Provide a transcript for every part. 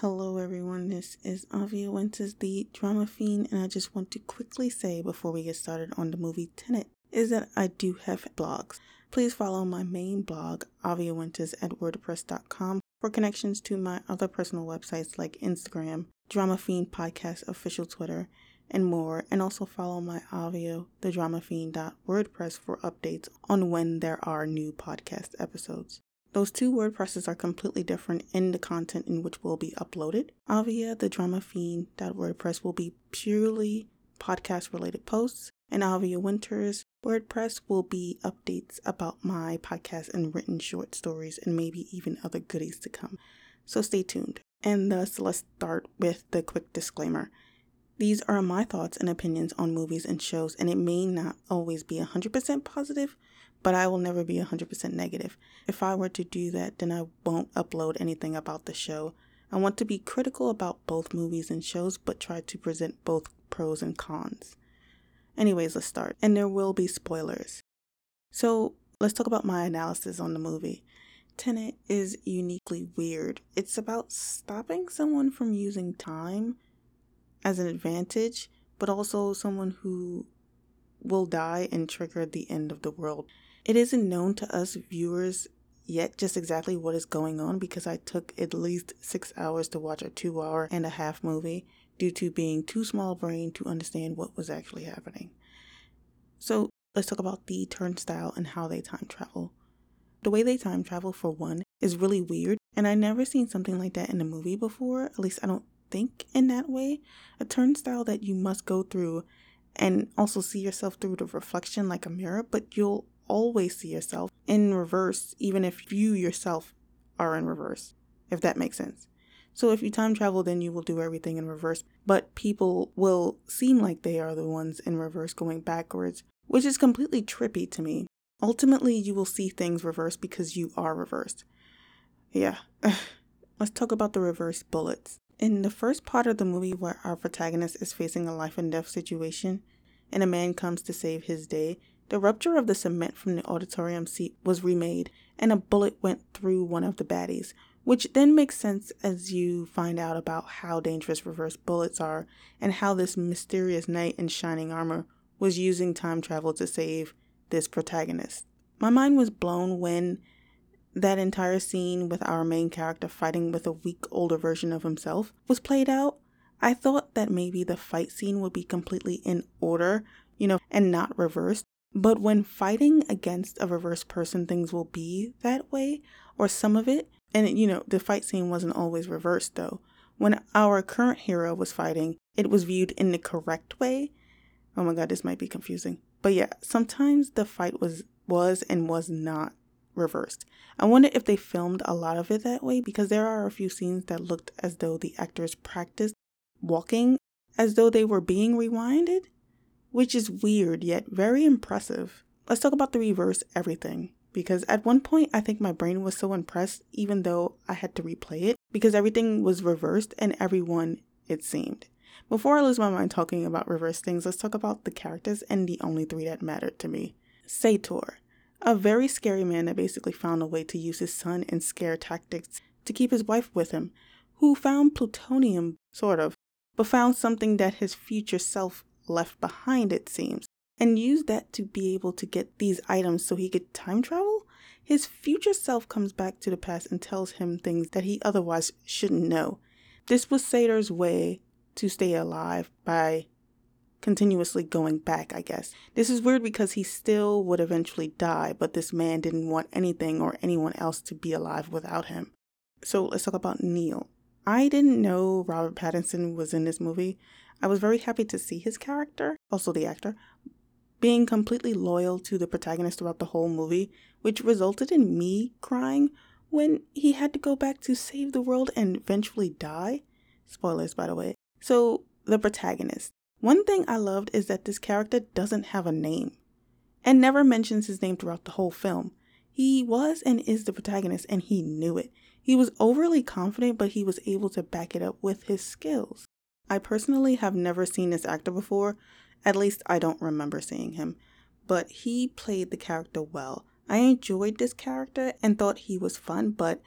Hello, everyone. This is Avia Winters, the drama fiend, and I just want to quickly say before we get started on the movie Tenet is that I do have blogs. Please follow my main blog, Avia Winters, at WordPress.com for connections to my other personal websites like Instagram, Drama Fiend Podcast official Twitter, and more. And also follow my Avia, the Drama Fiend.wordpress for updates on when there are new podcast episodes. Those two WordPresses are completely different in the content in which will be uploaded. Avia, the drama fiend wordpress will be purely podcast related posts, and Avia Winters WordPress will be updates about my podcast and written short stories and maybe even other goodies to come. So stay tuned. And thus, let's start with the quick disclaimer. These are my thoughts and opinions on movies and shows, and it may not always be 100% positive, but I will never be 100% negative. If I were to do that, then I won't upload anything about the show. I want to be critical about both movies and shows, but try to present both pros and cons. Anyways, let's start. And there will be spoilers. So, let's talk about my analysis on the movie. Tenet is uniquely weird. It's about stopping someone from using time as an advantage, but also someone who will die and trigger the end of the world. It isn't known to us viewers yet just exactly what is going on because I took at least six hours to watch a two hour and a half movie due to being too small brain to understand what was actually happening. So let's talk about the turnstile and how they time travel. The way they time travel, for one, is really weird, and I never seen something like that in a movie before. At least I don't think in that way. A turnstile that you must go through and also see yourself through the reflection like a mirror, but you'll always see yourself in reverse, even if you yourself are in reverse, if that makes sense. So if you time travel, then you will do everything in reverse, but people will seem like they are the ones in reverse going backwards, which is completely trippy to me. Ultimately, you will see things reverse because you are reversed. Yeah. Let's talk about the reverse bullets. In the first part of the movie, where our protagonist is facing a life and death situation, and a man comes to save his day, the rupture of the cement from the auditorium seat was remade, and a bullet went through one of the baddies, which then makes sense as you find out about how dangerous reverse bullets are and how this mysterious knight in shining armor was using time travel to save this protagonist. My mind was blown when that entire scene with our main character fighting with a week older version of himself was played out. I thought that maybe the fight scene would be completely in order, you know, and not reversed. But when fighting against a reverse person, things will be that way, or some of it. And, you know, the fight scene wasn't always reversed, though. When our current hero was fighting, it was viewed in the correct way. Oh my god, this might be confusing. But yeah, sometimes the fight was was and was not reversed. I wonder if they filmed a lot of it that way because there are a few scenes that looked as though the actors practiced walking as though they were being rewinded which is weird yet very impressive. Let's talk about the reverse everything. Because at one point, I think my brain was so impressed, even though I had to replay it, because everything was reversed and everyone, it seemed. Before I lose my mind talking about reverse things, let's talk about the characters and the only three that mattered to me. Sator, a very scary man that basically found a way to use his son and scare tactics to keep his wife with him, who found plutonium, sort of, but found something that his future self left behind, it seems, and used that to be able to get these items so he could time travel? His future self comes back to the past and tells him things that he otherwise shouldn't know. This was Sator's way to stay alive by continuously going back, I guess. This is weird because he still would eventually die, but this man didn't want anything or anyone else to be alive without him. So let's talk about Neil. I didn't know Robert Pattinson was in this movie. I was very happy to see his character, also the actor, being completely loyal to the protagonist throughout the whole movie, which resulted in me crying when he had to go back to save the world and eventually die. Spoilers, by the way. So, the protagonist. One thing I loved is that this character doesn't have a name and never mentions his name throughout the whole film. He was and is the protagonist, and he knew it. He was overly confident, but he was able to back it up with his skills. I personally have never seen this actor before, at least I don't remember seeing him, but he played the character well. I enjoyed this character and thought he was fun, but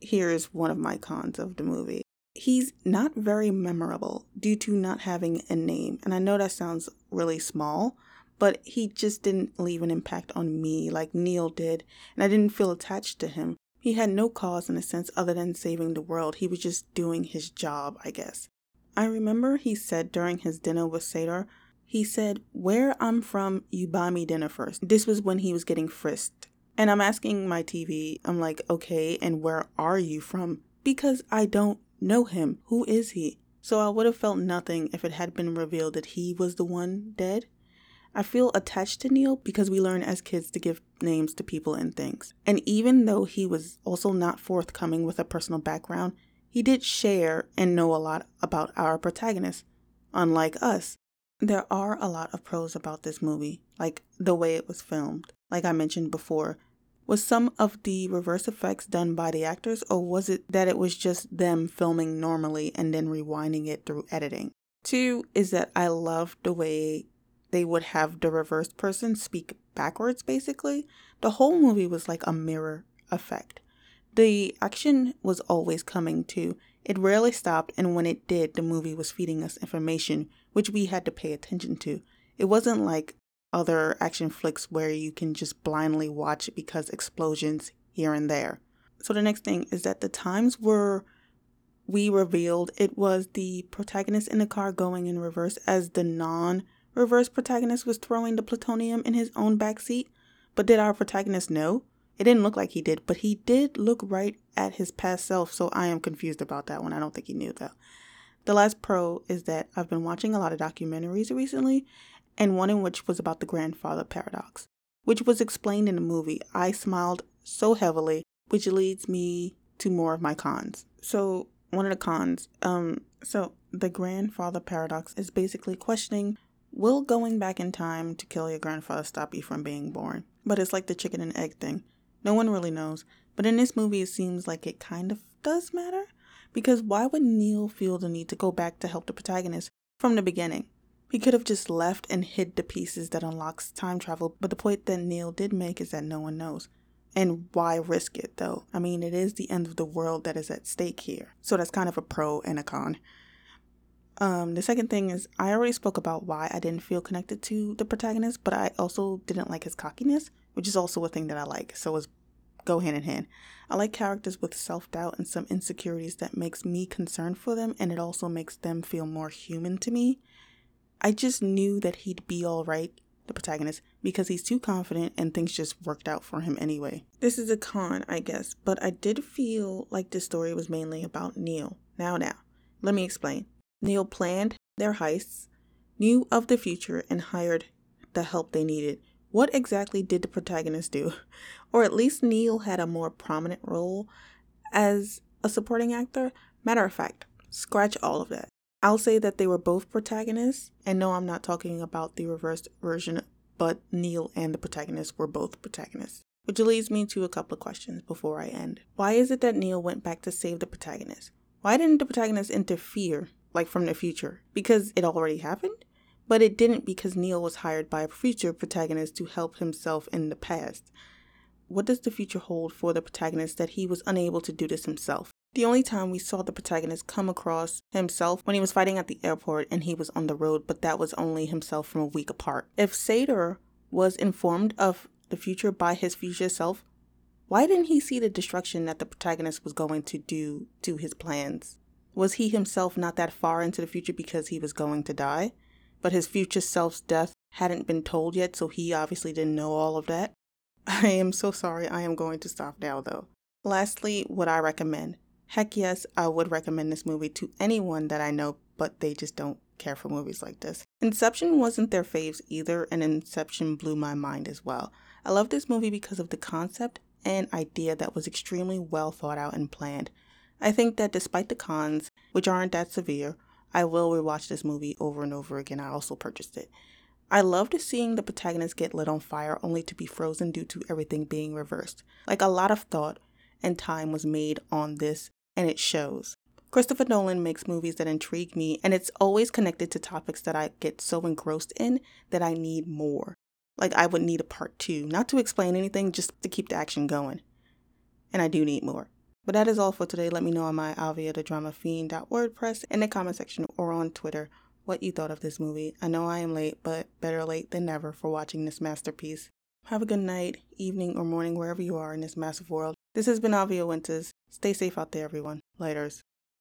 here's one of my cons of the movie. He's not very memorable due to not having a name. And I know that sounds really small, but he just didn't leave an impact on me like Neil did, and I didn't feel attached to him. He had no cause in a sense other than saving the world. He was just doing his job, I guess. I remember he said during his dinner with Sator, he said, Where I'm from, you buy me dinner first. This was when he was getting frisked. And I'm asking my TV, I'm like, okay, and where are you from? Because I don't know him. Who is he? So I would have felt nothing if it had been revealed that he was the one dead. I feel attached to Neil because we learn as kids to give names to people and things. And even though he was also not forthcoming with a personal background, he did share and know a lot about our protagonist, unlike us. There are a lot of pros about this movie, like the way it was filmed. Like I mentioned before, was some of the reverse effects done by the actors, or was it that it was just them filming normally and then rewinding it through editing? Two is that I love the way they would have the reverse person speak backwards, basically. The whole movie was like a mirror effect. The action was always coming to. It rarely stopped, and when it did, the movie was feeding us information which we had to pay attention to. It wasn't like other action flicks where you can just blindly watch because explosions here and there. So the next thing is that the times were we revealed it was the protagonist in the car going in reverse as the non reverse protagonist was throwing the plutonium in his own backseat. But did our protagonist know? It didn't look like he did, but he did look right at his past self, so I am confused about that one. I don't think he knew though. The last pro is that I've been watching a lot of documentaries recently, and one in which was about the grandfather paradox, which was explained in the movie. I smiled so heavily, which leads me to more of my cons. So, one of the cons, um, so the grandfather paradox is basically questioning Will going back in time to kill your grandfather stop you from being born? But it's like the chicken and egg thing. No one really knows. But in this movie, it seems like it kind of does matter. Because why would Neil feel the need to go back to help the protagonist from the beginning? He could have just left and hid the pieces that unlocks time travel, but the point that Neil did make is that no one knows. And why risk it though? I mean, it is the end of the world that is at stake here. So that's kind of a pro and a con. Um, the second thing is I already spoke about why I didn't feel connected to the protagonist, but I also didn't like his cockiness, which is also a thing that I like. So it's go hand in hand. I like characters with self-doubt and some insecurities that makes me concerned for them and it also makes them feel more human to me. I just knew that he'd be all right, the protagonist, because he's too confident and things just worked out for him anyway. This is a con, I guess, but I did feel like this story was mainly about Neil. Now now, let me explain. Neil planned their heists, knew of the future, and hired the help they needed. What exactly did the protagonist do? Or at least Neil had a more prominent role as a supporting actor? Matter of fact, scratch all of that. I'll say that they were both protagonists, and no, I'm not talking about the reversed version, but Neil and the protagonist were both protagonists. Which leads me to a couple of questions before I end. Why is it that Neil went back to save the protagonist? Why didn't the protagonist interfere like from the future, because it already happened. But it didn't because Neil was hired by a future protagonist to help himself in the past. What does the future hold for the protagonist that he was unable to do this himself? The only time we saw the protagonist come across himself when he was fighting at the airport and he was on the road, but that was only himself from a week apart. If Sator was informed of the future by his future self, why didn't he see the destruction that the protagonist was going to do to his plans? Was he himself not that far into the future because he was going to die? But his future self's death hadn't been told yet, so he obviously didn't know all of that. I am so sorry. I am going to stop now, though. Lastly, would I recommend? Heck yes, I would recommend this movie to anyone that I know, but they just don't care for movies like this. Inception wasn't their faves either, and Inception blew my mind as well. I love this movie because of the concept and idea that was extremely well thought out and planned. I think that despite the cons, which aren't that severe, I will rewatch this movie over and over again. I also purchased it. I loved seeing the protagonist get lit on fire only to be frozen due to everything being reversed. Like a lot of thought and time was made on this, and it shows. Christopher Nolan makes movies that intrigue me, and it's always connected to topics that I get so engrossed in that I need more. Like, I would need a part two, not to explain anything, just to keep the action going. And I do need more. But that is all for today. Let me know on my Avia Fiend.wordpress in the comment section or on Twitter what you thought of this movie. I know I am late, but better late than never for watching this masterpiece. Have a good night, evening, or morning wherever you are in this massive world. This has been Avia Winters. Stay safe out there, everyone. Laters.